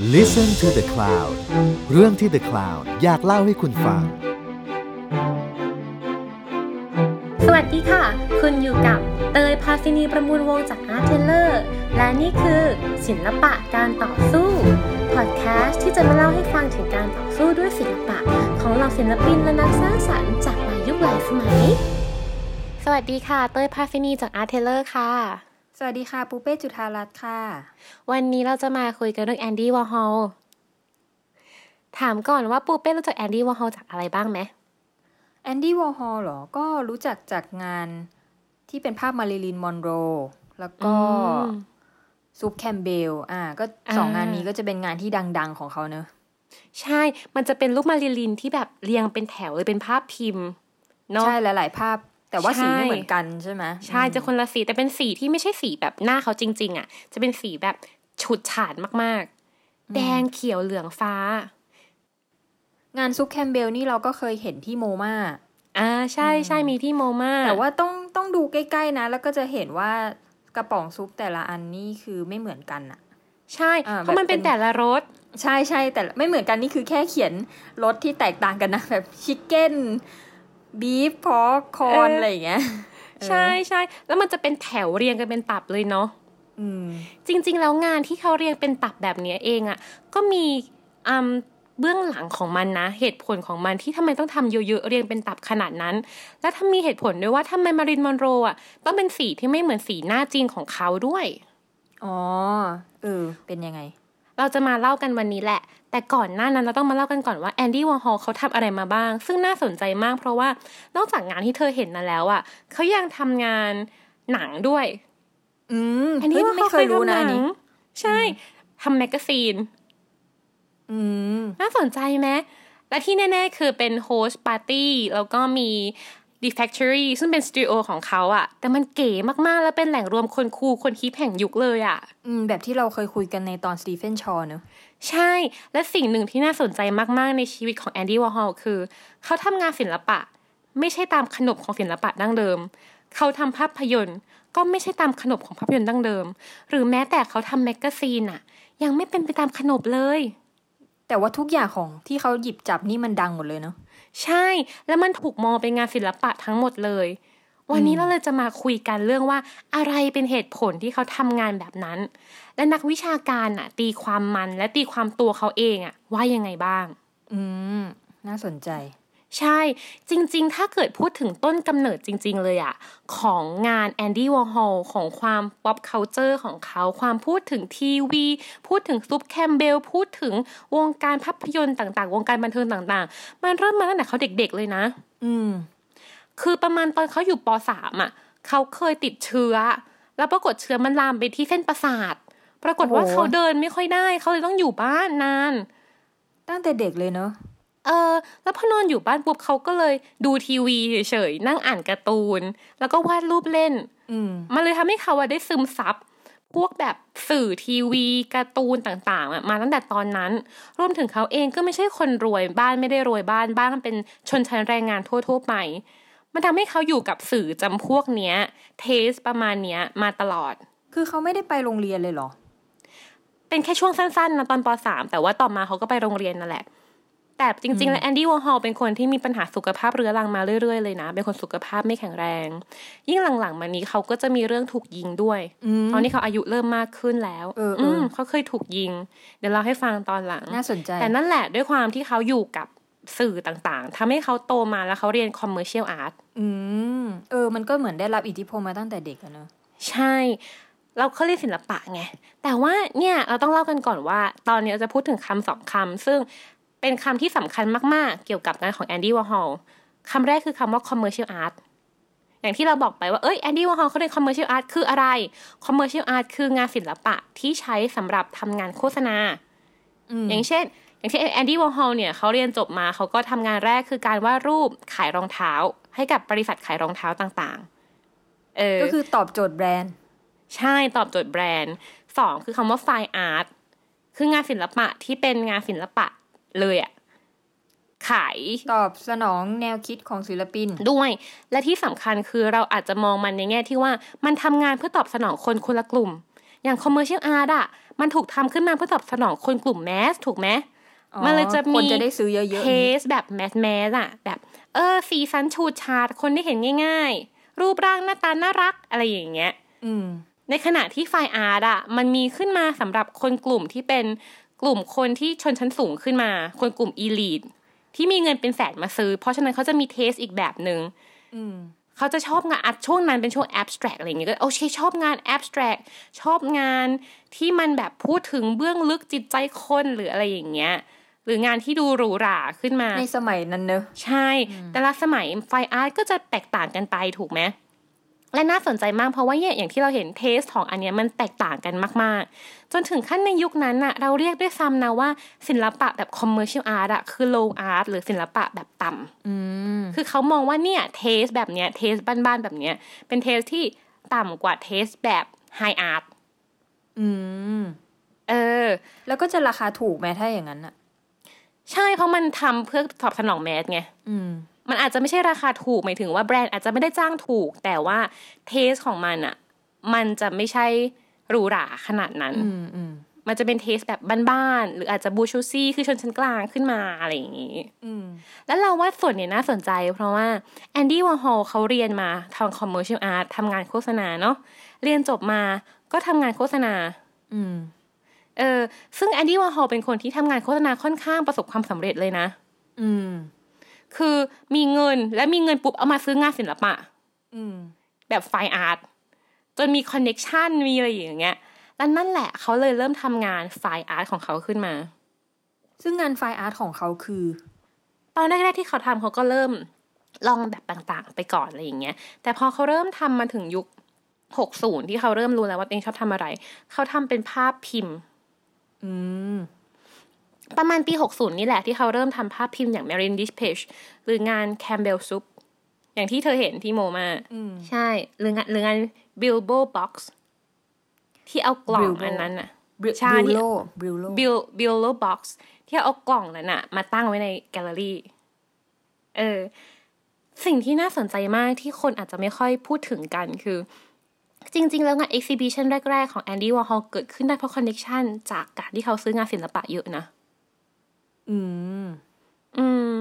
Listen to the Cloud เรื่องที่ The Cloud อยากเล่าให้คุณฟัง สวัสดีค่ะ คุณอยู่กับเตยพาซินีประมูลวงจากอาร์เทเลอร์ และนี่คือศิลปะการต่อสู้พอดแคสต์ที่จะมาเล่าให้ฟังถึงการต่อสู้ด้วยศิลปะ ของเหล่าศิลปินและนักสร้างสรรค์จากหลายยุคหลายสมัย สวัสดีค่ะ เตยพาซินีจากอาร์เทเลอร์ค่ะ สวัสดีค่ะ ปูเป้จุธารัตน์ค่ะ วันนี้เราจะมาคุยกันเรื่องแอนดี้วอร์ฮอลถามก่อนว่าปูเป้รู้จักแอนดี้วอร์ฮอลจากอะไรบ้างไหมแอนดี้วอร์ฮอลเหรอ ก็รู้จักจากงานที่เป็นภาพมาริลีนมอนโร แล้วก็อืมซุปแคมป์เบลล์ อ่า ก็อ่าสองงานนี้ก็จะเป็นงานที่ดัง ๆ ของเขาเนอะ ใช่ มันจะเป็นรูปมาริลินที่แบบเรียงเป็นแถวเลยเป็นภาพพิมพ์เนาะใช่หลาย ๆ ภาพ แต่ว่าใช่สีไม่เหมือนกันใช่ไหมใช่จะคนละสีแต่เป็นสีที่ไม่ใช่สีแบบหน้าเขาจริง ๆ อะ จะเป็นสีแบบฉุดฉาดมากๆ แดงเขียวเหลืองฟ้า งานซุปแคมเบลนี่เราก็เคยเห็นที่โมมาอ่าใช่ใช่มีที่โมมาแต่ว่าต้องต้องดูใกล้ๆนะ แล้วก็จะเห็นว่ากระป๋องซุปแต่ละอันนี่คือไม่เหมือนกันอะใช่อ่าเพราะมันแบบเป็เป็นนแต่ละรสใช่ใช่แต่ไม่เหมือนกันนี่คือแค่เขียนรสที่แตกต่างกันนะแบบชิคเก้น บีฟพอคอนอะไรอย่างเงี้ยใช่ใช่แล้วมันจะเป็นแถวเรียงกันเป็นตับเลยเนาะอืมจริง ๆ แล้วงานที่เขาเรียงเป็นตับแบบเนี้ยเองอะ่ะก็มีอืมเบื้องหลังของมันนะ เหตุผลของมันที่ทำไมต้องทำเยอะๆเรียงเป็นตับขนาดนั้น และถ้ามีเหตุผลด้วยว่าทำไมมารินมอนโรอะต้องเป็นสีที่ไม่เหมือนสีหน้าจริงของเขาด้วย อ๋อเออเป็นยังไง เราจะมาเล่ากันวันนี้แหละ แต่ก่อนหน้านั้นเราต้องมาเล่ากันก่อนว่าแอนดี้วอร์ฮอลเขาทำอะไรมาบ้าง ซึ่งน่าสนใจมากเพราะว่านอกจากงานที่เธอเห็นนั้นแล้วอะเขายังทำงานหนังด้วย อืมแอนดี้เฮ้ยวอร์ฮไม่เคยรู้นะอันนี้ใช่ทำ magazine อืม น่าสนใจไหมและที่แน่ ๆ คือเป็น host ปาร์ตี้แล้วก็มี The Factory ซึ่งเป็นสตูดิโอของเขาอะแต่มันเก๋มากๆ แล้วเป็นแหล่งรวมคน cool คน hip แห่งยุคเลยอะอืม แบบที่เราเคยคุยกันในตอนสตีเฟนชอร์เนอะ ใช่ และสิ่งหนึ่งที่น่าสนใจมากๆ ในชีวิตของแอนดี้วอร์ฮอลคือ เขาทำงานศิลปะ ไม่ใช่ตามขนบของศิลปะดั้งเดิม เขาทำภาพยนตร์ ก็ไม่ใช่ตามขนบของภาพยนตร์ดั้งเดิม หรือแม้แต่เขาทำ magazine อะยังไม่เป็นไปตามขนบเลย แต่ว่าทุกอย่างของที่เขาหยิบจับนี่มันดังหมดเลยเนอะใช่ แล้วมันถูกมองเป็นงานศิลปะทั้งหมดเลย วันนี้เราเลยจะมาคุยกันเรื่องว่าอะไรเป็นเหตุผลที่เขาทำงานแบบนั้น และนักวิชาการน่ะ ตีความมันและตีความตัวเขาเองอะว่ายังไงบ้าง อืม น่าสนใจ ใช่ จริง ๆ ถ้าเกิดพูดถึงต้นกำเนิดจริง ๆ เลยอะของงานแอนดี้วอร์ฮอลของความ pop culture ของเขาความพูดถึงทีวี พูดถึงซุปแคมป์เบลล์ พูดถึงวงการภาพยนตร์ต่าง ๆ วงการบันเทิงต่าง ๆ มันเริ่มมาตั้งแต่เขาเด็ก ๆ เลยนะ อืม คือประมาณตอนเขาอยู่ปสามอะเขาเคยติดเชื้อ แล้วปรากฏเชื้อมันลามไปที่เส้นประสาท ปรากฏว่าโอ้โหเขาเดินไม่ค่อยได้ เขาเลยต้องอยู่บ้านนาน ตั้งแต่เด็กเลยเนอะเออแล้วพอนอนอยู่บ้านปุ๊บเขาก็เลยดูทีวีเฉยๆนั่งอ่านการ์ตูน แล้วก็วาดรูปเล่น อืมมันเลยทำให้เขาอะได้ซึมซับพวกแบบสื่อทีวีการ์ตูนต่างๆอะมาตั้งแต่ตอนนั้น รวมถึงเขาเองก็ไม่ใช่คนรวยบ้านไม่ได้รวยบ้านบ้านมันเป็นชนชั้นแรงงานทั่วๆไป มันทำให้เขาอยู่กับสื่อจำพวกเนี้ย taste ประมาณเนี้ยมาตลอด คือเขาไม่ได้ไปโรงเรียนเลยเหรอ เป็นแค่ช่วงสั้นๆนะตอนป .3 แต่ว่าต่อมาเขาก็ไปโรงเรียนนั่นแหละ แต่จริง ๆ แล้วแอนดี้วอร์ฮอลเป็นคนที่มีปัญหาสุขภาพเรื้อรังมาเรื่อยๆเลยนะ เป็นคนสุขภาพไม่แข็งแรง ยิ่งหลังๆมานี้เขาก็จะมีเรื่องถูกยิงด้วยอืมตอนนี้เขาอายุเริ่มมากขึ้นแล้วเออเอออืมเขาเคยถูกยิง เดี๋ยวเราให้ฟังตอนหลัง น่าสนใจ แต่นั่นแหละด้วยความที่เขาอยู่กับ สื่อต่างๆทำให้เขาโตมาแล้วเขาเรียน commercial art อืมเออ มันก็เหมือนได้รับอิทธิพลมาตั้งแต่เด็กอะเนอะใช่ เราเขาเรียนศิลปะไง แต่ว่าเนี่ยเราต้องเล่ากันก่อนว่า ตอนนี้เราจะพูดถึงคำสองคำซึ่งเป็นคำที่สำคัญมากๆ เกี่ยวกับงานของแอนดี้วอร์ฮอลคำแรกคือคำว่า commercial art อย่างที่เราบอกไปว่า เอ้ยแอนดี้วอร์ฮอลเขาเรียน commercial art คืออะไร commercial art คืองานศิลปะที่ใช้สำหรับทำงานโฆษณาอืมอย่างเช่น อย่างที่แอนดี้วอร์ฮอลเนี่ยเขาเรียนจบมาเขาก็ทำงานแรกคือการวาดรูปขายรองเท้า ให้กับบริษัทขายรองเท้าต่างๆเออก็คือตอบโจทย์แบรนด์ ใช่ตอบโจทย์แบรนด์สองคือคำว่า fine art คืองานศิลปะที่เป็นงานศิลปะเลยอะขาย ตอบสนองแนวคิดของศิลปินด้วย และที่สำคัญคือเราอาจจะมองมันในแง่ที่ว่ามันทำงานเพื่อตอบสนองคนคนละกลุ่ม อย่าง commercial art อะมันถูกทำขึ้นมาเพื่อตอบสนองคนกลุ่มแมสถูกไหมอ๋อ มันเลยจะคมีนจะได้ซื้อเยอะๆเทสแบบแมสแมสอะแบบเออสีสันฉูดฉาดคนได้เห็นง่าย ๆ รูปร่างหน้าตาน่ารักอะไรอย่างเงี้ยอืมในขณะที่ไฟอาร์ตอะมันมีขึ้นมาสำหรับคนกลุ่มที่เป็นกลุ่มคนที่ชนชั้นสูงขึ้นมา คนกลุ่ม elite ที่มีเงินเป็นแสนมาซื้อ เพราะฉะนั้นเขาจะมี taste อีกแบบหนึ่งอืมเขาจะชอบงาน art ช่วงนั้นเป็นช่วง abstract อะไรอย่างเงี้ยก็โอเคชอบงาน abstract ชอบงานที่มันแบบพูดถึงเบื้องลึกจิตใจคนหรืออะไรอย่างเงี้ย หรืองานที่ดูหรูหราขึ้นมา ในสมัยนั้นเนอะใช่ แต่ละสมัย fine art ก็จะแตกต่างกันไปถูกไหมและน่าสนใจมากเพราะว่าเนี่ยอย่างที่เราเห็น taste ของอันเนี้ยมันแตกต่างกันมาก ๆ จนถึงขั้นในยุคนั้นน่ะเราเรียกด้วยซ้ำนะว่าศิลปะแบบ commercial art อะคือ low art หรือศิลปะแบบต่ำอืมคือเขามองว่าเนี่ย taste แบบเนี้ย taste บ้านๆแบบเนี้ยเป็น taste ที่ต่ำกว่าเทสแบบ high art อืมเออ แล้วก็จะราคาถูกไหมถ้าอย่างนั้นอะ ใช่เพราะมันทำเพื่อตอบสนอง mass ไงอืมมันอาจจะไม่ใช่ราคาถูกหมายถึงว่าแบรนด์อาจจะไม่ได้จ้างถูก แต่ว่าtaste ของมันอะมันจะไม่ใช่หรูหราขนาดนั้นอืมอืมมันจะเป็น taste แบบบ้านๆหรืออาจจะ bourgeoisie คือชนชั้นกลางขึ้นมาอะไรอย่างนี้อืมแล้วเราว่าส่วนเนี้ยน่าสนใจ เพราะว่าแอนดี้วอร์ฮอลเขาเรียนมาทาง commercial art ทำงานโฆษณาเนาะเรียนจบมาก็ทำงานโฆษณาอืม เออซึ่งแอนดี้วอร์ฮอลเป็นคนที่ทำงานโฆษณาค่อนข้างประสบความสำเร็จเลยนะ อืม คือมีเงินและมีเงินปุ๊บเอามาซื้องานศิลปะ อืม แบบ fine art จนมี connection มีอะไรอย่างเงี้ยแล้วนั่นแหละเขาเลยเริ่มทำงาน fine art ของเขาขึ้นมา ซึ่งงาน fine art ของเขาคือ ตอนแรกๆที่เขาทำเขาก็เริ่มลองแบบต่างๆ ไปก่อนอะไรอย่างเงี้ย แต่พอเขาเริ่มทำมาถึงยุค60ที่เขาเริ่มรู้แล้วว่าตัวเองชอบทำอะไร เขาทำเป็นภาพพิมพ์ อืมประมาณปี 60 นี่แหละที่เขาเริ่มทำภาพพิมพ์อย่าง Marilyn Diptych หรืองาน Campbell Soup อย่างที่เธอเห็นที่ MoMA อืมใช่ หรืองานหรืองาน Brillo Box ที่เอากล่อง Bilbo อันนั้นอะบริใช่ Brillo Brillo บิล Brillo Box ที่เอากล่องนั้นอะมาตั้งไว้ในแกลเลอรี่เออสิ่งที่น่าสนใจมากที่คนอาจจะไม่ค่อยพูดถึงกันคือ จริง ๆ แล้วงาน exhibition แรก ๆ ของแอนดี้วอร์ฮอลเกิดขึ้นได้เพราะคอนเน t ชันจากการที่เขาซื้องานศิลปะเยอะนะ อืม อืม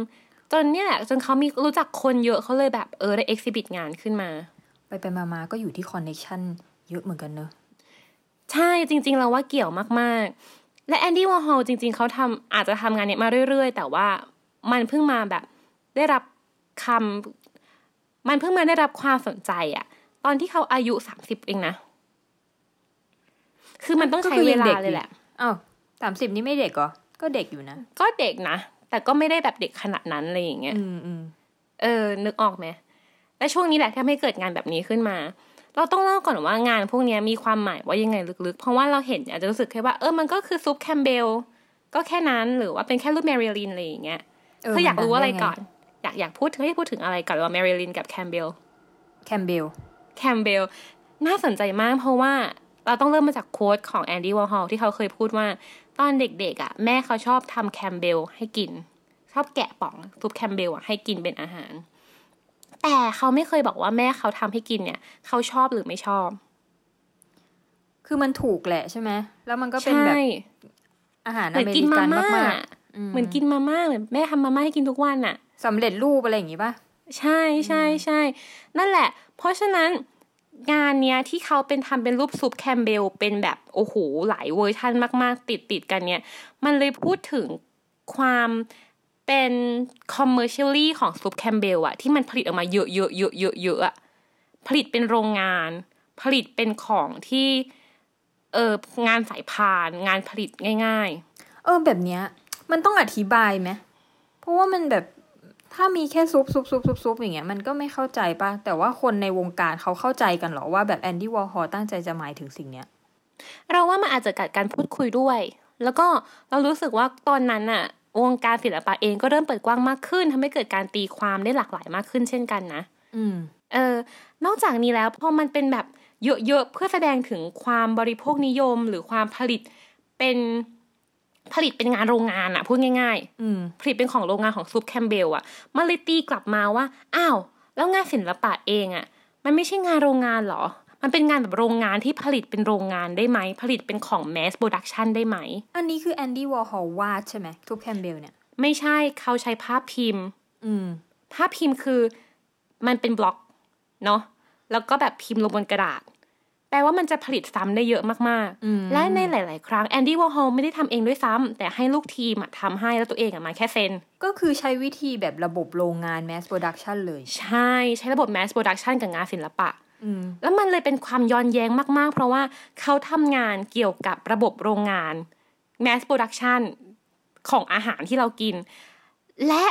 จนเนี่ยแหละจนเขามีรู้จักคนเยอะเขาเลยแบบเออได้ exhibit งานขึ้นมา ไปไปมามาก็อยู่ที่คอนเน c ชันเยอะเหมือนกันเนอะ ใช่จริง ๆ เราว่าเกี่ยวมาก ๆ และแอนดี้วอร์ฮอลจริง ๆ เขาทำอาจจะทำงานเนี้ยมาเรื่อย ๆ แต่ว่ามันเพิ่งมาแบบได้รับคำมันเพิ่งมาได้รับความสนใจอะต อนที่เขาอายุสามสิบเองนะ คือมันต้องใช้เวลาเลยแหละอ้าวสามสิบนี่ไม่เด็กเหรอ ก็เด็กอยู่นะ ก็เด็กนะ แต่ก็ไม่ได้แบบเด็กขนาดนั้นอะไรอย่างเงี้ยอืมอืมเออ นึกออกไหมและช่วงนี้แหละที่ทำให้เกิดงานแบบนี้ขึ้นมา เราต้องเล่าก่อนว่างานพวกเนี้ยมีความหมายว่ายังไงลึกๆ เพราะว่าเราเห็นอาจจะรู้สึกแค่ว่าเออมันก็คือซุปแคมเบลก็แค่นั้นหรือว่าเป็นแค่รูปแมรี่ลินอะไรอย่างเงี้ยเธออยากรู้อะไรก่อน อยากอยากพูดให้พูดถึงอะไรก่อนว่าแมรี่ลินกับแคมเบลแคมเบล แคมเบลน่าสนใจมากเพราะว่าเราต้องเริ่มมาจาก quote ของแอนดี้วอร์ฮอลที่เขาเคยพูดว่า ตอนเด็กๆอะ แม่เขาชอบทำแคมเบลให้กิน ชอบแกะกระป๋องซุปแคมเบลอะให้กินเป็นอาหาร แต่เขาไม่เคยบอกว่าแม่เขาทำให้กินเนี่ย เขาชอบหรือไม่ชอบ คือมันถูกแหละใช่ไหมแล้วมันก็เป็นแบบใช่อาหารเหอมือนเมกินริมากันม่ามากๆเหมือนกินมาม่าเหมือนแม่ทำมาม่าให้กินทุกวันอะสำเร็จรูปอะไรอย่างงี้ป่ะ ใช่ใช่ใช่นั่นแหละ เพราะฉะนั้นงานเนี้ยที่เขาเป็นทำเป็นรูปซุปแคมเบลเป็นแบบโอ้โหหลายเวอร์ชันมาก ๆ ติดติดๆกันเนี่ย มันเลยพูดถึงความเป็น commercially ของซุปแคมเบลอะที่มันผลิตออกมาเยอะเยอะเยอะเยอะเยอะอะผลิตเป็นโรงงาน ผลิตเป็นของที่เอองานสายพานงานผลิตง่ายเออแบบเนี้ย มันต้องอธิบายไหมเพราะว่ามันแบบ ถ้ามีแค่ซุปซุปซุปซุปซุปอย่างเงี้ยมันก็ไม่เข้าใจป่ะแต่ว่าคนในวงการเขาเข้าใจกันเหรอว่าแบบแอนดี้วอร์ฮอลตั้งใจจะหมายถึงสิ่งเนี้ยๆเราว่ามันอาจจะเกิดการพูดคุยด้วย แล้วก็เรารู้สึกว่าตอนนั้นอะวงการศิลปะเองก็เริ่มเปิดกว้างมากขึ้นทำให้เกิดการตีความได้หลากหลายมากขึ้นเช่นกันนะ อืม เออ นอกจากนี้แล้วพอมันเป็นแบบเยอะๆเพื่อแสดงถึงความบริโภคนิยมหรือความผลิตเป็น ผลิตเป็นงานโรงงานอะพูดง่ายอืมๆผลิตเป็นของโรงงานของซุปแคมเบลอะมันเลยตีกลับมาว่าอ้าวแล้วงานศิลปะเองอะมันไม่ใช่งานโรงงานเหรอ มันเป็นงานแบบโรงงานที่ผลิตเป็นโรงงานได้ไหม ผลิตเป็นของ mass production ได้ไหม อันนี้คือแอนดี้วอร์ฮอลวาดใช่ไหมทูบแคมเบลเนี่ย ไม่ใช่เขาใช้ภาพพิมพ์ อืม ภาพพิมพ์คือมันเป็นบล็อกเนาะแล้วก็แบบพิมพ์ลงบนกระดาษ แปลว่ามันจะผลิตซ้ำได้เยอะมากอืมๆและในหลาย ๆ ครั้งแอนดี้วอร์ฮอลไม่ได้ทำเองด้วยซ้ำแต่ให้ลูกทีมอะทำให้แล้วตัวเองอะมาแค่เซ็น ก็คือใช้วิธีแบบระบบโรงงาน mass production เลย ใช่ใช้ระบบ mass production กับงานศิลปะอืมแล้วมันเลยเป็นความย้อนแย้งมากๆ เพราะว่าเขาทำงานเกี่ยวกับระบบโรงงาน mass production ของอาหารที่เรากิน และ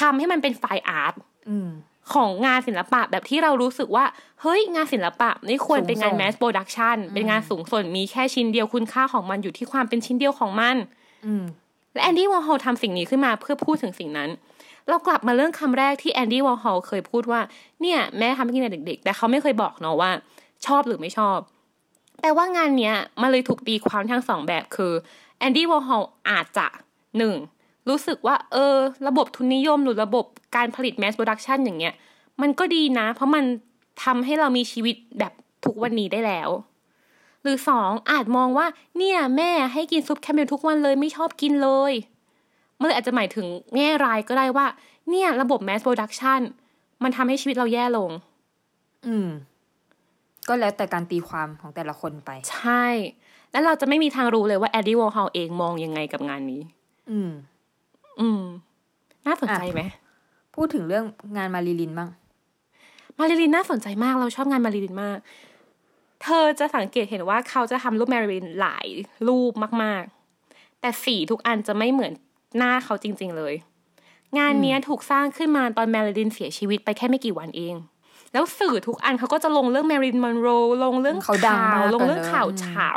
ทำให้มันเป็น fine art อืม ของงานศิลปะแบบที่เรารู้สึกว่า เฮ้ยงานศิลปะไม่ควรเป็นงานสูงส่ง mass production เป็นงานสูงส่งมีแค่ชิ้นเดียวคุณค่าของมันอยู่ที่ความเป็นชิ้นเดียวของมัน อืมและแอนดี้วอร์ฮอลทำสิ่งนี้ขึ้นมาเพื่อพูดถึงสิ่งนั้น เรากลับมาเรื่องคำแรกที่แอนดี้วอร์ฮอลเคยพูดว่า เนี่ยแม่ทำให้กินแต่เด็ก ๆ แต่เขาไม่เคยบอกเนาะว่า ชอบหรือไม่ชอบแปลว่างานเนี้ยมันเลยถูกตีความทั้งสองแบบคือแอนดี้วอร์ฮอลอาจจะหนึ่ง รู้สึกว่า เออ ระบบทุนนิยมหรือระบบการผลิต mass production อย่างเงี้ย มันก็ดีนะ เพราะมันทำให้เรามีชีวิตแบบทุกวันนี้ได้แล้ว หรือสองอาจมองว่าเนี่ยแม่ให้กินซุปแคมเบลทุกวันเลยไม่ชอบกินเลยมันเลยอาจจะหมายถึงแง่ร้ายก็ได้ว่า เนี่ยระบบ mass productionมันทำให้ชีวิตเราแย่ลง อืม ก็แล้วแต่การตีความของแต่ละคนไป ใช่ แล้วเราจะไม่มีทางรู้เลยว่าแอนดี้วอร์ฮอลเองมองยังไงกับงานนี้ อืม อืม น่าสนใจไหม พูดถึงเรื่องงานมารีลินบ้าง มาริลินน่าสนใจมาก เราชอบงานมาริลินมาก เธอจะสังเกตเห็นว่าเขาจะทำรูปมาริลินหลายรูปมาก ๆ แต่สีทุกอันจะไม่เหมือนหน้าเขาจริง ๆ เลย งานเนี้ยถูกสร้างขึ้นมาตอนมาริลินเสียชีวิตไปแค่ไม่กี่วันเองแล้วสื่อทุกอันเขาก็จะลงเรื่องมาริลินมอนโรลงเรื่องเขาดังมากข่วลงเรื่องอะเนอะข่าวอืมเพราะ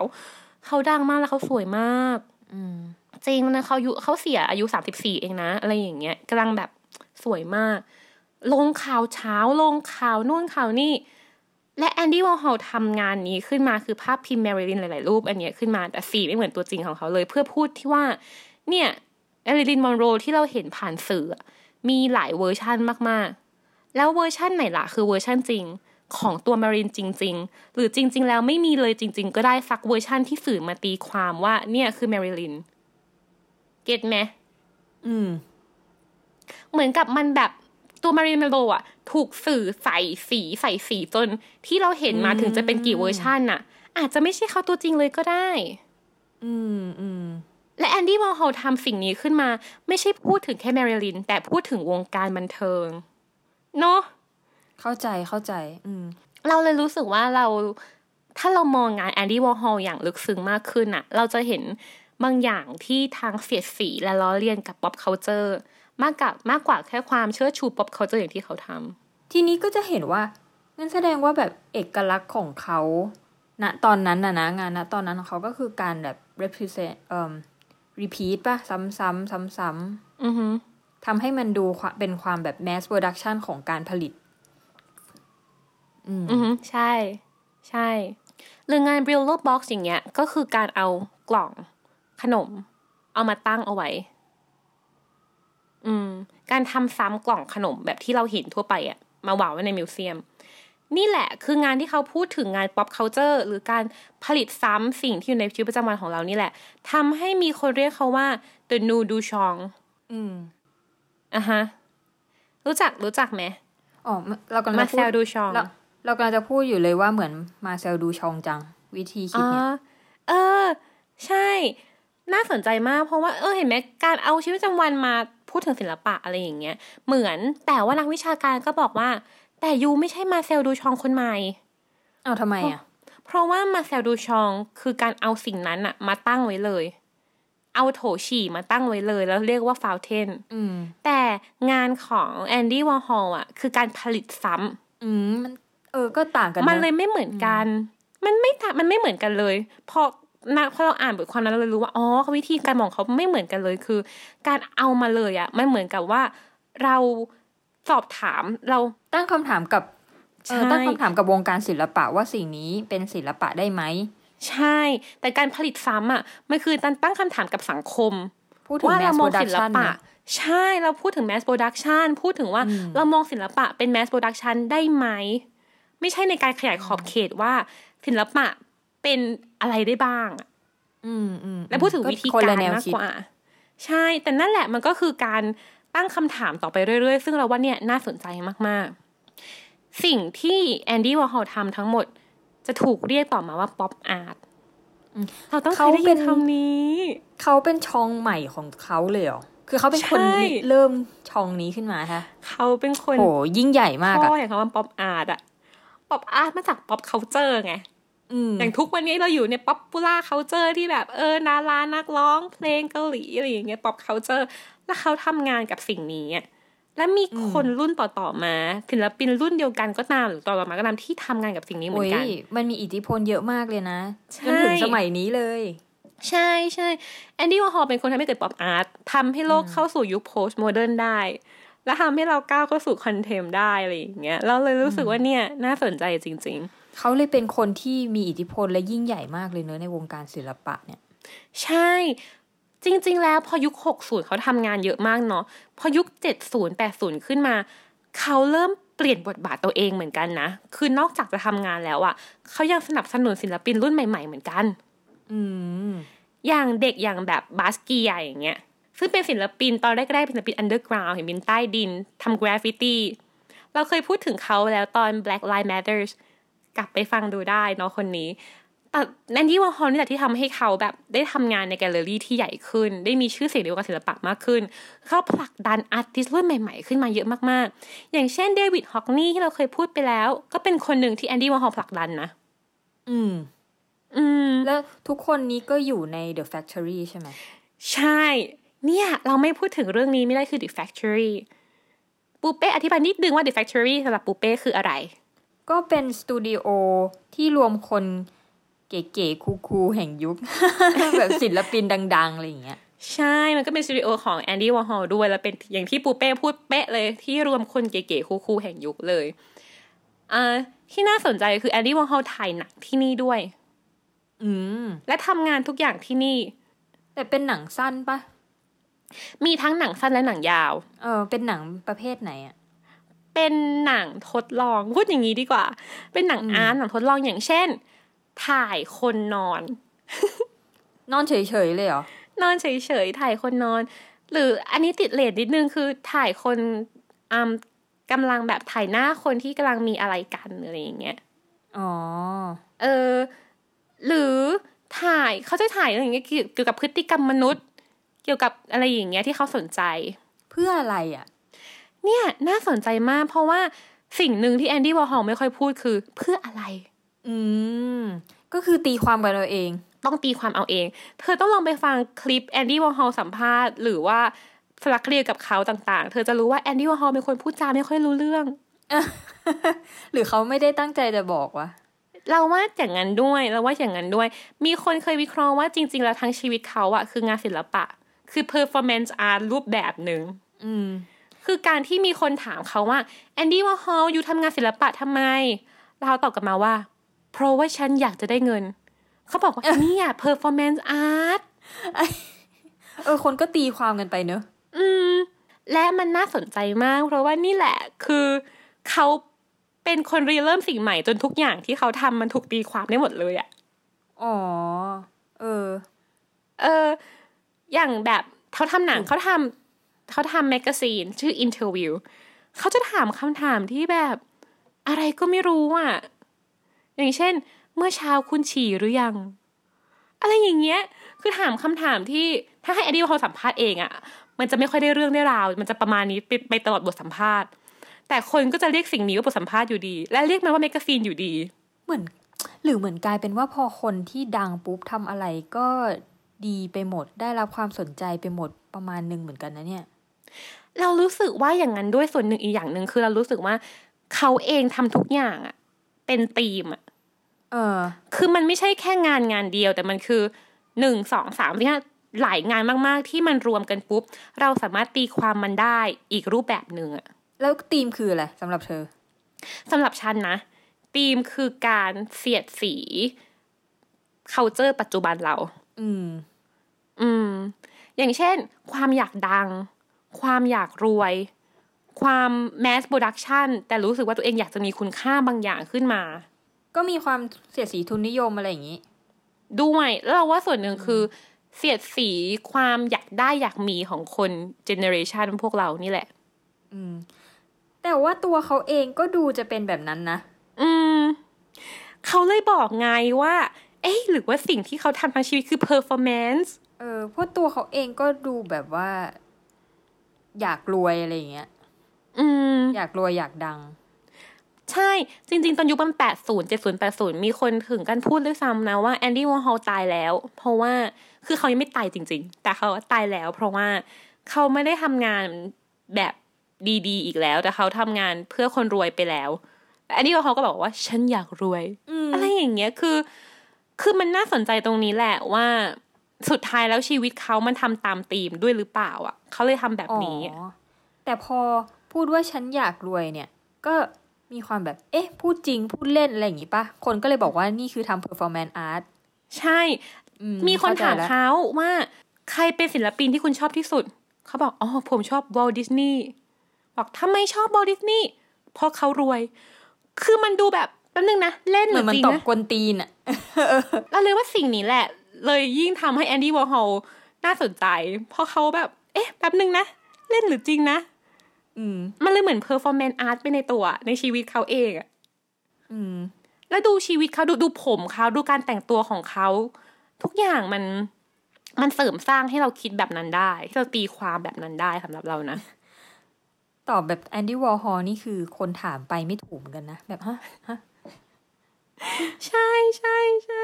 เขาดังมากแล้วเขาสวยมาก อืม จริงนะเขาอายุเขาเสียอายุสามสิบสี่เองนะ อะไรอย่างเงี้ยกำลังแบบสวยมาก ลงข่าวเช้าลงข่าวนู่นข่าวนี่ และแอนดี้วอร์ฮอลทำงานนี้ขึ้นมาคือภาพพิมพ์แมริลินหลาย ๆ รูป อันเนี้ยขึ้นมาแต่สีไม่เหมือนตัวจริงของเขาเลย เพื่อพูดที่ว่า เนี่ยแมริลินมอนโรที่เราเห็นผ่านสื่อ มีหลายเวอร์ชันมาก ๆ แล้วเวอร์ชันไหนล่ะคือเวอร์ชันจริงของตัวแมริลินจริง ๆ หรือจริง ๆ แล้วไม่มีเลยจริง ๆ ก็ได้สักเวอร์ชันที่สื่อมาตีความว่าเนี่ยคือแมริลิน get ไหมอืม เหมือนกับมันแบบตัวแมริลินมอนโรอะ ถูกสื่อใส่สีใส่สีจน ที่เราเห็นมาอืมถึงจะเป็นกี่เวอร์ชันน่ะ อาจจะไม่ใช่เขาตัวจริงเลยก็ได้ อืมอืมและแอนดี้วอลฮอลทำสิ่งนี้ขึ้นมา ไม่ใช่พูดถึงแค่แมริลิน แต่พูดถึงวงการบันเทิง เนาะเข้าใจเข้าใจ อืม เราเลยรู้สึกว่าเราถ้าเรามองงานแอนดี้วอลฮอลอย่างลึกซึ้งมากขึ้นน่ะเราจะเห็น บางอย่างที่ทั้งเสียดสีและล้อเลียนกับ pop culture มากกับมากกว่าแค่ความเชิดชู pop culture อย่างที่เขาทำทีนี้ก็จะเห็นว่านั่นแสดงว่าแบบเอกลักษณ์ของเขาณตอนนั้นนะนะงานณตอนนั้นของเขาก็คือการแบบ represent เอ่อ repeat ป่ะ ซ้ำๆซ้ำอือฮึๆทำให้มันดูความเป็นความแบบ mass production ของการผลิตอืมอือฮึใช่ ใช่ หรืองาน Brillo Box อย่างเงี้ย ก็คือการเอากล่อง ขนม เอามาตั้งเอาไว้ อืม การทำซ้ำกล่องขนมแบบที่เราเห็นทั่วไปอะมาวางไว้ในมิวเซียม นี่แหละคืองานที่เขาพูดถึงงาน pop culture หรือการผลิตซ้ำสิ่งที่อยู่ในชีวิตประจำวันของเรานี่แหละทำให้มีคนเรียกเขาว่า the new Duchamp อืมอะฮะ รู้จักรู้จักไหมอ๋อเรากำลังมาจะพูเซดลดูชองเราเรากำลังจะพูดอยู่เลยว่าเหมือนมาเซลดูชองจัง วิธีคิดเนี่ยอ๋อเออ ใช่ น่าสนใจมาก เพราะว่าเออเห็นไหมการเอาชีวิตประจำวันมาพูดถึงศิลปะอะไรอย่างเงี้ย เหมือนแต่ว่านักวิชาการก็บอกว่า แต่ยูไม่ใช่มาเซลดูชองคนใหม่เอาทำไมอะ เพราะว่ามาเซลดูชองคือการเอาสิ่งนั้นอะมาตั้งไว้เลย เอาโถฉี่มาตั้งไว้เลย แล้วเรียกว่าฟาวเทนอืมแต่งานของแอนดี้วอร์ฮอลอะคือการผลิตซ้ำอืมมัน เออก็ต่างกัน มันนะเลยไม่เหมือนกัน มันไม่ต่างมันไม่เหมือนกันเลย พอ นะพอเราอ่านบทความนั้นเราเลยรู้ว่าอ๋อวิธีการมองเขาไม่เหมือนกันเลยคือ การเอามาเลยอะมันเหมือนกับว่าเราสอบถามเราตั้งคำถามกับเออใช่ตั้งคำถามกับวงการศิลปะว่าสิ่งนี้เป็นศิลปะได้ไหมใช่ แต่การผลิตซ้ำอะมันคือการตั้งคำถามกับสังคมพูดถึงว่าแมเราสมโปอรงดักศิลชันปะ ใช่เราพูดถึง mass production พูดถึงว่าอืมเรามองศิลปะเป็น mass production ได้ไหม ไม่ใช่ในการขยายขอบเขตว่าศิลปะ เป็นอะไรได้บ้างอะอืมอืมและพูดถึงวิธีคนการละแนวมากคิดกว่า ใช่ แต่นั่นแหละมันก็คือการตั้งคำถามต่อไปเรื่อยๆ ซึ่งเราว่าเนี่ยน่าสนใจมากๆ สิ่งที่แอนดี้วอร์ฮอลทำทั้งหมด จะถูกเรียกต่อมาว่า pop artเราต้องเคยได้ยินคำนี้ เขาเป็นช่องใหม่ของเขาเลยเหรอคือเขาเป็นคนใช่เริ่มช่องนี้ขึ้นมาคะเขาเป็นคนโหยิ่งใหญ่มากพ่อะออย่างคำว่า pop art อะ pop art มาจาก pop cultureร์ไง อืมอย่างทุกวันนี้เราอยู่ใน popular culture ที่แบบเออนารานักร้องเพลงเกาหลีอะไรอย่างเงี้ย pop culture แล้วเขาทำงานกับสิ่งนี้อะและมีคนรุ่นต่อๆมาศิลปินรุ่นเดียวกันก็ตามหรือต่อๆมาก็ตามที่ทำงานกับสิ่งนี้เหมือนกันโอ้ยมันมีอิทธิพลเยอะมากเลยนะใช่จนถึงสมัยนี้เลย ใช่ใช่แอนดี้วอร์ฮอลเป็นคนทำให้เกิด pop art ทำให้โลกเข้าสู่ยุค postmodern ได้ และทำให้เราก้าวเข้าสู่ contemp ได้อะไรอย่างเงี้ยเราเลยรู้สึกว่าเนี่ยน่าสนใจจริง ๆ เขาเลยเป็นคนที่มีอิทธิพลและยิ่งใหญ่มากเลยเนอะในวงการศิลปะเนี่ย ใช่จริง ๆ แล้วพอยุค 60 เขาทำงานเยอะมากเนาะพอยุค 70 80 ขึ้นมา เขาเริ่มเปลี่ยนบทบาทตัวเองเหมือนกันนะ คือนอกจากจะทำงานแล้วอะเขายังสนับสนุนศิลปินรุ่นใหม่ ๆ เหมือนกัน อืม อย่างเด็กอย่างแบบบาสเกียอย่างเงี้ย ซึ่งเป็นศิลปินตอนแรกๆเป็นศิลปิน underground เห็นเป็นใต้ดินทำกราฟฟิตี้ เราเคยพูดถึงเขาแล้วตอน Black Lives Matters กลับไปฟังดูได้เนาะคนนี้แต่แอนดี้วอร์ฮอลนี่แหละที่ทำให้เขาแบบได้ทำงานในแกลเลอรี่ที่ใหญ่ขึ้น ได้มีชื่อเสียงในวงการศิลปะมากขึ้น เขาผลักดัน artist รุ่นใหม่ๆ ขึ้นมาเยอะมากๆ อย่างเช่นเดวิดฮอกนีย์ที่เราเคยพูดไปแล้ว ก็เป็นคนหนึ่งที่แอนดี้วอร์ฮอลผลักดันนะ อืม อืม แล้วทุกคนนี้ก็อยู่ใน The Factory ใช่ไหม ใช่ เนี่ย เราไม่พูดถึงเรื่องนี้ไม่ได้คือ The Factory ปูเป้อธิบายนิดนึงว่า The Factory สำหรับปูเป้คืออะไร ก็เป็นสตูดิโอที่รวมคนเก๋ๆ cool ๆแห่งยุค แบบศิลปินดัง ๆ อะไรอย่างเงี้ยใช่ มันก็เป็นสตูดิโอของแอนดี้วอร์ฮอลด้วย แล้วเป็นอย่างที่ปูเป้พูดเป๊ะเลยที่รวมคนเก๋ๆ cool ๆแห่งยุคเลยอ่าที่น่าสนใจคือแอนดี้วอร์ฮอลถ่ายหนังที่นี่ด้วย อืม และทำงานทุกอย่างที่นี่ แต่เป็นหนังสั้นปะมีทั้งหนังสั้นและหนังยาว เออ เป็นหนังประเภทไหนอะ เป็นหนังทดลองพูดอย่างนี้ดีกว่า เป็นหนัง art หนังทดลองอย่างเช่น ถ่ายคนนอน นอนเฉยๆเลยเหรอนอนเฉยๆถ่ายคนนอน หรืออันนี้ติดเรทนิดนึงคือถ่ายคนอืมกำลังแบบถ่ายหน้าคนที่กำลังมีอะไรกันอะไรอย่างเงี้ยอ๋อเออหรือถ่ายเขาจะถ่ายอะไรอย่างเงี้ยเกี่ยวเกี่ยวกับพฤติกรรมมนุษย์ เกี่ยวกับอะไรอย่างเงี้ยที่เขาสนใจ เพื่ออะไรอะ เนี่ยน่าสนใจมาก เพราะว่าสิ่งหนึ่งที่แอนดี้วอร์ฮอลไม่ค่อยพูดคือเพื่ออะไร อืม ก็คือตีความกันเราเอง ต้องตีความเอาเอง เธอต้องลองไปฟังคลิปแอนดี้วอร์ฮอลสัมภาษณ์ หรือว่าสลักเรียนกับเขาต่างๆ เธอจะรู้ว่าแอนดี้วอร์ฮอลเป็นคนพูดจาไม่ค่อยรู้เรื่อง หรือเขาไม่ได้ตั้งใจจะบอกวะเราว่าอย่างนั้นด้วยเราว่าอย่างนั้นด้วย มีคนเคยวิเคราะห์ว่าจริง ๆ แล้วทั้งชีวิตเขาอะคืองานศิลปะ คือ performance art รูปแบบหนึ่งอืม คือการที่มีคนถามเขาว่าแอนดี้วอร์ฮอล you ทำงานศิลปะทำไม เขาตอบกลับมาว่า เพราะว่าฉันอยากจะได้เงิน เขาบอกว่าเนี่ย performance art เออคนก็ตีความกันไปเนอะอืม และมันน่าสนใจมาก เพราะว่านี่แหละคือเขาเป็นคนริเริ่มสิ่งใหม่จนทุกอย่างที่เขาทำมันถูกตีความได้หมดเลยอะอ๋อ เออ เออ อย่างแบบเขาทำหนังเขาทำ เขาทำแมกกาซีนชื่อ Interview เขาจะถามคำถามที่แบบ อะไรก็ไม่รู้อะ อย่างเช่น เมื่อเช้าคุณฉี่หรือยัง อะไรอย่างเงี้ย คือถามคำถามที่ถ้าให้อดีวเขาสัมภาษณ์เองอะ มันจะไม่ค่อยได้เรื่องได้ราว มันจะประมาณนี้ไปไปตลอดบทสัมภาษณ์ แต่คนก็จะเรียกสิ่งนี้ว่าบทสัมภาษณ์อยู่ดี และเรียกมันว่าแมกกาซีนอยู่ดี เหมือน หรือเหมือนกลายเป็นว่าพอคนที่ดังปุ๊บทำอะไรก็ดีไปหมด ได้รับความสนใจไปหมดประมาณหนึ่งเหมือนกันนะเนี่ย เรารู้สึกว่าอย่างนั้นด้วยส่วนหนึ่งอีกอย่างหนึ่งคือเรารู้สึกว่า เขาเองทำทุกอย่างอะเป็นธีมอะเออ คือมันไม่ใช่แค่งานงานเดียว แต่มันคือหนึ่งสองสามเนี่ยหลายงานมากๆ ที่มันรวมกันปุ๊บ เราสามารถตีความมันได้อีกรูปแบบหนึ่งอะแล้วธีมคืออะไรสำหรับเธอสำหรับฉันนะธีมคือการเสียดสี culture ปัจจุบันเรา อืม อืม อย่างเช่น ความอยากดัง ความอยากรวย ความ mass production แต่รู้สึกว่าตัวเองอยากจะมีคุณค่าบางอย่างขึ้นมา ก็มีความเสียดสีทุนนิยมอะไรอย่างนี้ ด้วยแล้วเราว่าส่วนหนึ่งคือเสียดสีความอยากได้อยากมีของคน generation พวกเรานี่แหละ อืม แต่ว่าตัวเขาเองก็ดูจะเป็นแบบนั้นนะ อืม เขาเลยบอกไงว่า เอ๊ะหรือว่าสิ่งที่เขาทำทั้งชีวิตคือ performance เออเพราะตัวเขาเองก็ดูแบบว่า อยากรวยอะไรอย่างเงี้ยอืม อยากรวยอยากดัง ใช่จริง ๆ ตอนยุคมันแปดศูนย์เจ็ดศูนย์แปดศูนย์มีคนถึงกับพูดด้วยซ้ำนะว่าแอนดี้วอร์ฮอลตายแล้ว เพราะว่าคือเขายังไม่ตายจริง ๆ แต่เขาตายแล้ว เพราะว่าเขาไม่ได้ทำงานแบบดีๆ อีกแล้ว แต่เขาทำงานเพื่อคนรวยไปแล้วแอนดี้วอร์ฮอลก็บอกว่าฉันอยากรวยอืมอะไรอย่างเงี้ยคือ คือมันน่าสนใจตรงนี้แหละว่า สุดท้ายแล้วชีวิตเขามันทำตามธีมด้วยหรือเปล่าอะเขาเลยทำแบบนี้อ๋อแต่พอพูดว่าฉันอยากรวยเนี่ย ก็มีความแบบ เอ๊ะ พูดจริง พูดเล่น อะไรอย่างงี้ปะคนก็เลยบอกว่านี่คือทำ performance art ใช่อืมีคนถามเข้ใจแล้วเขาว่าใครเป็นศิลปินที่คุณชอบที่สุด เขาบอก อ๋อ ผมชอบวอลดิสนีย์ บอกทำไมชอบวอลดิสนีย์ เพราะเขารวย คือมันดูแบบแป๊บนึงนะ เล่นหรือจริงนะ เหมือนมันตอบกวนตีนอะเราเลยว่าสิ่งนี้แหละ เลยยิ่งทำให้แอนดี้วอร์ฮอลน่าสนใจ เพราะเขาแบบ เอ๊ะแป๊บนึงนะ เล่นหรือจริงนะอืมมันเลยเหมือน performance art ไปในตัว ในชีวิตเขาเองอะอืมแล้วดูชีวิตเขาดูดูผมเขาดูการแต่งตัวของเขา ทุกอย่างมันมันเสริมสร้างให้เราคิดแบบนั้นได้ให้เราตีความแบบนั้นได้สำหรับเรานะตอบแบบแอนดี้วอร์ฮอลนี่คือคนถามไปไม่ถูกเหมือนกันนะ แบบฮะฮะ ใช่ใช่ใช่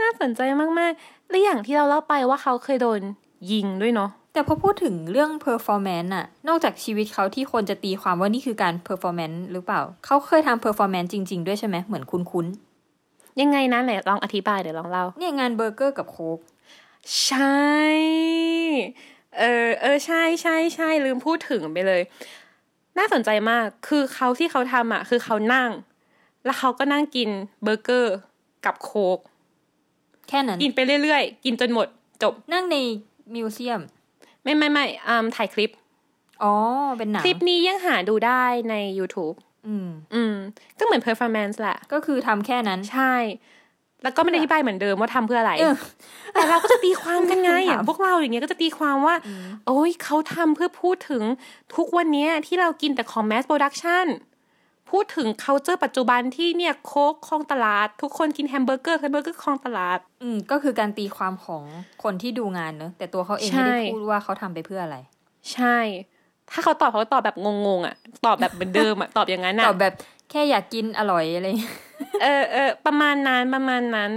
น่าสนใจมากๆ และอย่างที่เราเล่าไปว่าเขาเคยโดนยิงด้วยเนาะแต่พอพูดถึงเรื่อง performance อะนอกจากชีวิตเขาที่คนจะตีความว่านี่คือการ performance หรือเปล่า เขาเคยทำ performance จริง ๆ ด้วยใช่ไหมเหมือนคุ้นยังไงนะไหนลองอธิบายเดี๋ยวลองเล่าๆเนี่ยงานเบอร์เกอร์กับโค้กใช่ เออเออใช่ใช่ใช่ลืมพูดถึงไปเลย น่าสนใจมากคือเขาที่เขาทำอะคือเขานั่ง แล้วเขาก็นั่งกินเบอร์เกอร์กับโค้กแค่นั้น กินไปเรื่อยๆ กินจนหมด จบ นั่งใน museum ไม่ไม่ไม่อ่าถ่ายคลิป อ๋อ เป็นหนัง คลิปนี้ยังหาดูได้ใน YouTube อืม อืม ก็เหมือน performance แหละ ก็คือทำแค่นั้น ใช่ แล้วก็ไม่ได้อธิบายเหมือนเดิมว่าทำเพื่ออะไรเออแต่เราก็จะตีความกันไงถามอย่างพวกเราอย่างเงี้ยก็จะตีความว่า โอ้ยเขาทำเพื่อพูดถึงทุกวันเนี้ยที่เรากินแต่ของ mass production พูดถึง culture ปัจจุบันที่เนี่ยโค้กครองตลาด ทุกคนกินแฮมเบอร์เกอร์แฮมเบอร์เกอร์ครองตลาด อืมก็คือการตีความของคนที่ดูงานเนอะแต่ตัวเขาเองใช่ไม่ได้พูดว่าเขาทำไปเพื่ออะไร ใช่ ถ้าเขาตอบเขาตอบแบบงงๆอะ ตอบแบบเหมือนเดิมอะตอบอย่างนั้นอะตอบแบบแค่อยากกินอร่อยอะไรอย่างเงี้ยเออเออประมาณนั้นประมาณนั้น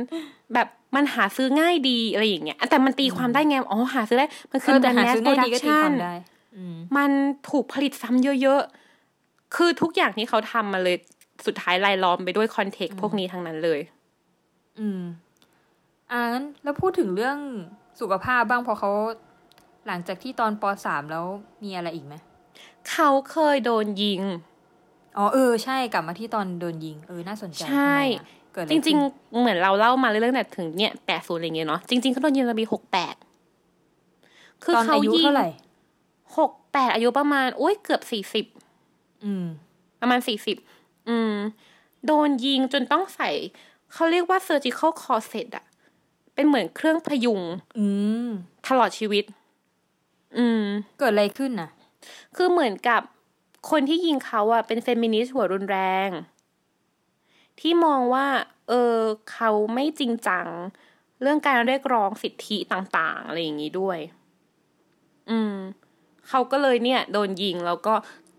แบบมันหาซื้อง่ายดีอะไรอย่างเงี้ยแต่มันตีความได้ไงอ๋อหาซื้อได้มันคือเออแต่มันหา mass ซื้อง่ายดีก็ตีความ production ได้อืมมันถูกผลิตซ้ำเยอะๆ คือทุกอย่างที่เขาทำมาเลยสุดท้ายลายล้อมไปด้วยคอนเทกต์พวกนี้ทั้งนั้นเลย อืมอ่างั้นแล้วพูดถึงเรื่องสุขภาพบ้างเพอเขาหลังจากที่ตอนปสามแล้วมีอะไรอีกไหมเขาเคยโดนยิง อ๋อเออ ใช่กลับมาที่ตอนโดนยิง เออ น่าสนใจใช่ทำไมอะเกิดอะไรจริงขึ้นๆเหมือนเราเล่ามาเรื่อยๆแต่ถึงเนี่ยแปดศูนย์อะไรเงี้ยเนาะจริงๆเขาโดนยิงตอนปีหกแปดคือตอนเขาอายุยิงเท่าไหร่หกแปดอายุประมาณโอ้ยเกือบสี่สิบอืม ประมาณสี่สิบอืมโดนยิงจนต้องใส่ เขาเรียกว่า surgical corset อะเป็นเหมือนเครื่องพยุงอืมตลอดชีวิต อืม เกิดอะไรขึ้นน่ะ คือเหมือนกับคนที่ยิงเขาอะเป็นเฟมินิสต์หัวรุนแรง ที่มองว่า เออ เขาไม่จริงจัง เรื่องการเรียกร้องสิทธิต่าง ๆ อะไรอย่างนี้ด้วย อืม เขาก็เลยเนี่ย โดนยิงแล้วก็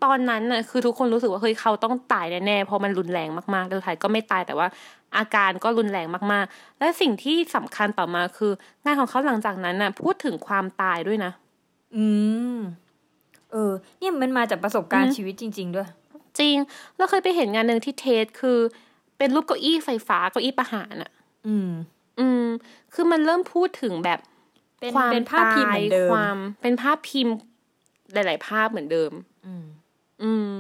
ตอนนั้นน่ะคือทุกคนรู้สึกว่าเฮ้ยเขาต้องตายแน่ๆเพราะมันรุนแรงมากๆแล้วสุดท้ายก็ไม่ตายแต่ว่าอาการก็รุนแรงมากๆ และสิ่งที่สำคัญต่อมาคืองานของเขาหลังจากนั้นน่ะ พูดถึงความตายด้วยนะ อืม เออ เนี่ยมันมาจากประสบการณ์อืมชีวิตจริง ๆ ด้วย จริง เราเคยไปเห็นงานหนึ่งที่เทสคือ เป็นรูปเก้าอี้ไฟฟ้าเก้าอี้ประหารอะ อืม อืม คือมันเริ่มพูดถึงแบบเป็นความเป็นภาพพิมพ์เหมือนเดิมความเป็นภาพพิมพ์หลาย ๆ ภาพเหมือนเดิม อืม อืม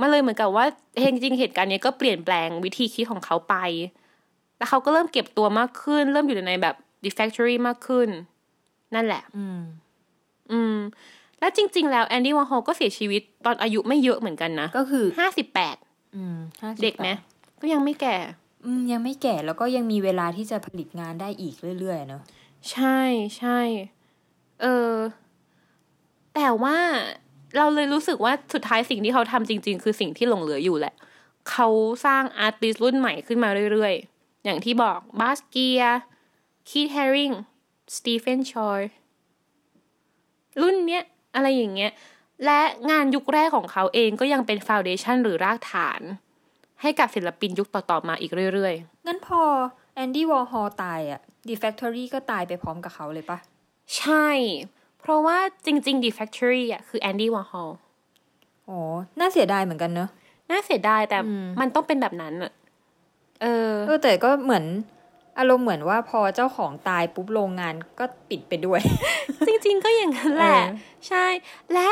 มันเลยเหมือนกับว่าเฮงจริงๆเหตุการณ์เนี้ยก็เปลี่ยนแปลงวิธีคิดของเขาไป แล้วเขาก็เริ่มเก็บตัวมากขึ้น เริ่มอยู่ในแบบ The Factory มากขึ้น นั่นแหละ อืม อืมและจริง ๆ แล้วแอนดี้วอร์ฮอลก็เสียชีวิตตอนอายุไม่เยอะเหมือนกันนะ ก็คือห้าสิบแปดอืม58เด็กไหมก็ยังไม่แก่ อืม ยังไม่แก่แล้วก็ยังมีเวลาที่จะผลิตงานได้อีกเรื่อย ๆ เนอะใช่ใช่ เออ แต่ว่า เราเลยรู้สึกว่าสุดท้ายสิ่งที่เขาทำจริง ๆ คือสิ่งที่หลงเหลืออยู่แหละ เขาสร้าง artist รุ่นใหม่ขึ้นมาเรื่อยๆ อย่างที่บอกบาสเกียคีทแฮริงสตีเฟนชอยรุ่นเนี้ยอะไรอย่างเงี้ย และงานยุคแรกของเขาเองก็ยังเป็น foundation หรือรากฐาน ให้กับศิลปินยุคต่อๆมาอีกเรื่อยๆ งั้นพอแอนดี้วอร์ฮอลตายอะ The Factory ก็ตายไปพร้อมกับเขาเลยปะ ใช่ เพราะว่าจริง ๆ The Factory อะคือแอนดี้วอร์ฮอลอ๋อน่าเสียดายเหมือนกันเนอะ น่าเสียดายแต่อืมมันต้องเป็นแบบนั้นอะเออ เออแต่ก็เหมือนอารมณ์เหมือนว่าพอเจ้าของตายปุ๊บโรงงานก็ปิดไปด้วย จริง ๆ ก็อย่างนั้นแหละเออใช่ และ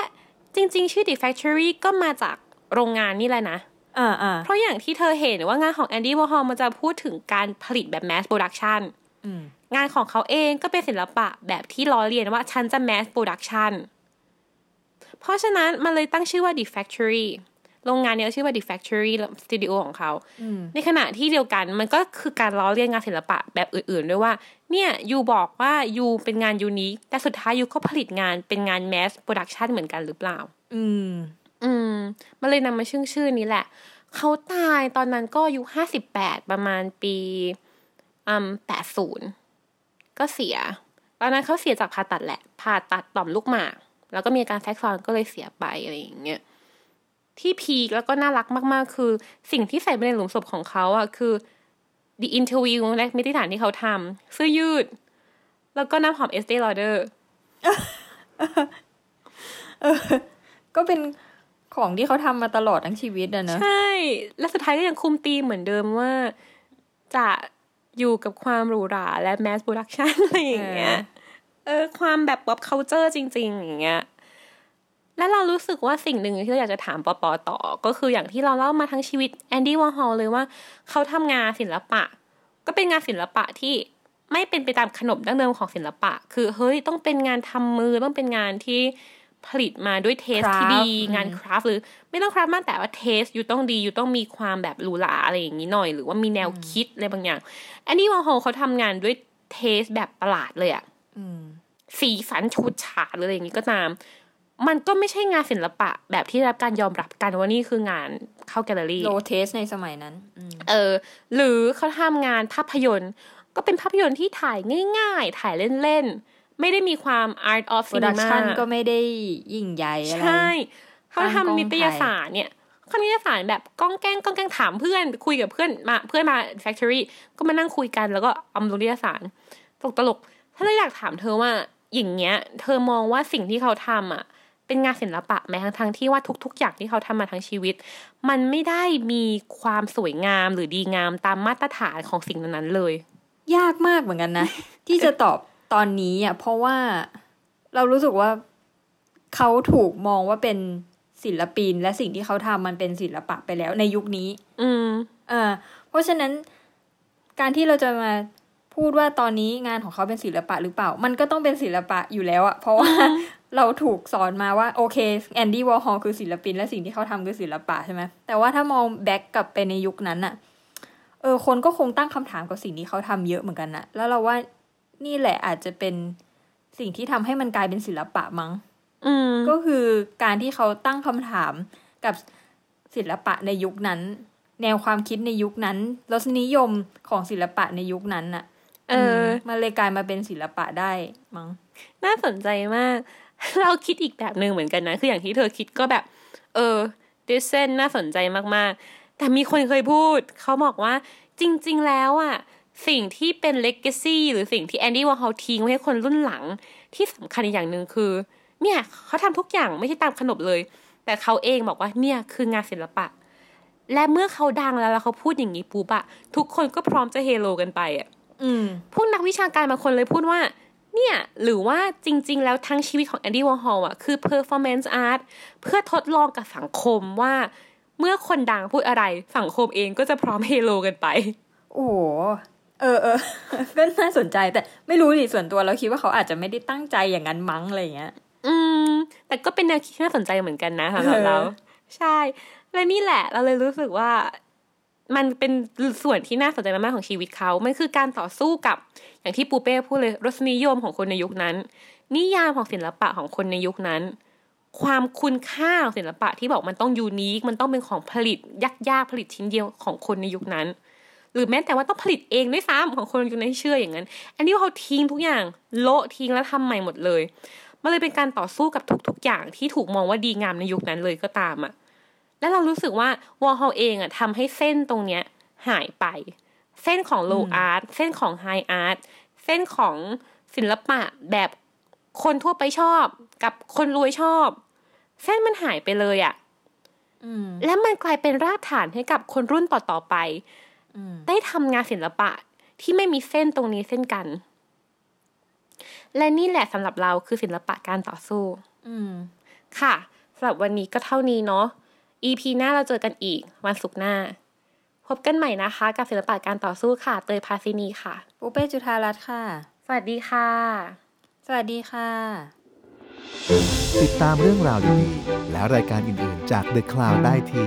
จริง ๆ ชื่อ The Factory ก็มาจากโรงงานนี่แหละนะอ่าอ่าเพราะอย่างที่เธอเห็นว่างานของแอนดี้วอร์ฮอลมันจะพูดถึงการผลิตแบบ mass production อืม งานของเขาเองก็เป็นศิลปะแบบที่ล้อเลียนว่าฉันจะ mass production เพราะฉะนั้นมันเลยตั้งชื่อว่า The Factory โรงงานเนี้ยชื่อว่า The Factory สตูดิโอของเขาอืมในขณะที่เดียวกันมันก็คือการล้อเลียนงานศิลปะแบบอื่นๆ ด้วยว่า เนี่ยยูบอกว่ายูเป็นงานยูนิคแต่สุดท้ายยูก็ผลิตงานเป็นงาน mass production เหมือนกันหรือเปล่า อืม อืม มันเลยนำมาชื่อชื่อนี้แหละ เขาตายตอนนั้นก็อายุห้าสิบแปดประมาณปีอืมแปดศูนย์ ก็เสียตอนนั้นเขาเสียจากผ่าตัดแหละ ผ่าตัดต่อมลูกหมาก แล้วก็มีอาการแทรกซ้อนก็เลยเสียไปอะไรอย่างเงี้ยที่ peak แล้วก็น่ารักมากๆ คือสิ่งที่ใส่ไปในหลุมศพของเขาอะคือ The Interview และนิตยสารที่เขาทำเสื้อยืด แล้วก็น้ำหอม Estée Lauderก็เป็นของที่เขาทำมาตลอดทั้งชีวิตอะเนอะใช่ และสุดท้ายก็ยังคุมธีมเหมือนเดิมว่า จะ อยู่กับความหรูหราและ mass production อะไรอย่างเงี้ย เออ ความแบบ pop culture จริง ๆ อย่างเงี้ย และเรารู้สึกว่าสิ่งหนึ่งที่เราอยากจะถามปอปอต่อ ก็คืออย่างที่เราเล่ามาทั้งชีวิตแอนดี้วอร์ฮอลเลยว่า เขาทำงานศิลปะ ก็เป็นงานศิลปะที่ไม่เป็นไปตามขนบดั้งเดิมของศิลปะ คือเฮ้ยต้องเป็นงานทำมือต้องเป็นงานที่ ผลิตมาด้วย taste ที่ดีงาน craft หรือไม่ต้อง craft มากแต่ว่า taste อยู่ต้องดีอยู่ต้องมีความแบบหรูหราอะไรอย่างนี้หน่อย หรือว่ามีแนวคิดอะไรบางอย่างแอนดี้วอร์ฮอลเขาทำงานด้วย taste แบบประหลาดเลยอะอืมสีสันฉูดฉาดหรืออะไรอย่างนี้ก็ตาม มันก็ไม่ใช่งานศิลปะแบบที่ได้รับการยอมรับกันว่านี่คืองานเข้าแกลเลอรี่ low taste ในสมัยนั้นอืมเออ หรือเขาทำงานภาพยนตร์ ก็เป็นภาพยนตร์ที่ถ่ายง่าย ๆ ถ่ายเล่นๆ ไม่ได้มีความ art of โปรดัก cinema ชันก็ไม่ได้ยิ่งใหญ่อะไร ใช่เขาตั้งกล้องทำนิตยสารเนี่ยเขานิตยสารแบบก้องแกล้งก้องแกล้งถามเพื่อน คุยกับเพื่อนมาเพื่อนมา factory ก็มานั่งคุยกันแล้วก็เอามาลงนิตยสารตลกตลกๆถ้าเราอยากถามเธอว่าอย่างเงี้ย เธอมองว่าสิ่งที่เขาทำอะ เป็นงานศิลปะแม้ทั้งทั้งๆที่ว่าทุก ๆ อย่างที่เขาทำมาทั้งชีวิต มันไม่ได้มีความสวยงามหรือดีงามตามมาตรฐานของสิ่งนั้นๆเลย ยากมากเหมือนกันนะ ที่จะตอบ ตอนนี้อะเพราะว่าเรารู้สึกว่าเขาถูกมองว่าเป็นศิลปิน และสิ่งที่เขาทำมันเป็นศิลปะไปแล้วในยุคนี้ อืมอ่าเพราะฉะนั้นการที่เราจะมาพูดว่าตอนนี้งานของเขาเป็นศิลปะหรือเปล่า มันก็ต้องเป็นศิลปะอยู่แล้วอะเพราะว่าเราถูกสอนมาว่าโอเคแอนดี้วอร์ฮอลคือศิลปิน และสิ่งที่เขาทำคือศิลปะใช่ไหมแต่ว่าถ้ามอง back กลับไปในยุคนั้นอะเออคนก็คงตั้งคำถามกับสิ่งที่เขาทำเยอะเหมือนกันนะแล้วเราว่า นี่แหละอาจจะเป็นสิ่งที่ทำให้มันกลายเป็นศิลปะมั้งอืมก็คือการที่เขาตั้งคำถามกับศิลปะในยุคนั้น แนวความคิดในยุคนั้นรสนิยมของศิลปะในยุคนั้นน่ะ เออมมันเลยกลายมาเป็นศิลปะได้มั้ง น่าสนใจมาก เราคิดอีกแบบหนึ่งเหมือนกันนะ คืออย่างที่เธอคิดก็แบบ เออดิสเซนน่าสนใจมากๆ แต่มีคนเคยพูด เขาบอกว่าจริง ๆ แล้วอะ สิ่งที่เป็นเลก a ซี่หรือสิ่งที่แอนดี้วอร์ฮอลทิ้งไว้ให้คนรุ่นหลังที่สำคัญอีกอย่างหนึ่งคือ เนี่ยเขาทำทุกอย่างไม่ใช่ตามขนบเลย แต่เขาเองบอกว่าเนี่ยคืองานศิลปะ และเมื่อเขาดังแล้วแล้วเขาพูดอย่างนี้ปุ๊บอะทุกคนก็พร้อมจะเฮโลกันไปอะอืมพวกนักวิชาการบางคนเลยพูดว่า เนี่ยหรือว่าจริง ๆ แล้วทั้งชีวิตของแอนดี้วอร์ฮอลอะคือ performance art เพื่อทดลองกับสังคมว่า เมื่อคนดังพูดอะไรสังคมเองก็จะพร้อมเฮโลกันไป โอ้โห เออเออก็น่าสนใจแต่ไม่รู้ดิส่วนตัวเราคิดว่าเขาอาจจะไม่ได้ตั้งใจอย่างนั้นมั้งอะไรอย่างเงี้ย อืม แต่ก็เป็นแนวคิดที่น่าสนใจเหมือนกันนะสำหรับเรา ใช่ และนี่แหละ เราเลยรู้สึกว่า มันเป็นส่วนที่น่าสนใจมากๆของชีวิตเขา มันคือการต่อสู้กับ อย่างที่ปูเป้พูดเลยรสนิยมของคนในยุคนั้น นิยามของศิลปะของคนในยุคนั้น ความคุณค่าของศิลปะที่บอกมันต้องยูนิค มันต้องเป็นของผลิตยากๆผลิตชิ้นเดียวของคนในยุคนั้น หรือแม้แต่ว่าต้องผลิตเองด้วยซ้ำของคนยุคนั้นที่เชื่ออย่างนั้น อันนี้เขาทิ้งทุกอย่างโละทิ้งแล้วทำใหม่หมดเลยมันเลยเป็นการต่อสู้กับทุกๆอย่างที่ถูกมองว่าดีงามในยุคนั้นเลยก็ตามอะแล้วเรารู้สึกว่าวอลฮอลเองอะทำให้เส้นตรงเนี้ยหายไป เส้นของโลอาร์ตเส้นของไฮอาร์ตเส้นของศิลปะแบบคนทั่วไปชอบ กับคนรวยชอบ เส้นมันหายไปเลยอะอืมและมันกลายเป็นรากฐานให้กับคนรุ่นต่อๆไปอืม ได้ทำงานศิลปะที่ไม่มีเส้นตรงนี้เส้นกัน และนี่แหละสำหรับเราคือศิลปะการต่อสู้อืมค่ะสำหรับวันนี้ก็เท่านี้เนาะ EP หน้าเราเจอกันอีก วันศุกร์หน้า พบกันใหม่นะคะ กับศิลปะการต่อสู้ค่ะ เตยพาซินีค่ะปูเป้จุธารัตน์ค่ะ สวัสดีค่ะ สวัสดีค่ะ ติดตามเรื่องราวดีๆและรายการอื่นๆจาก The Cloud ได้ที่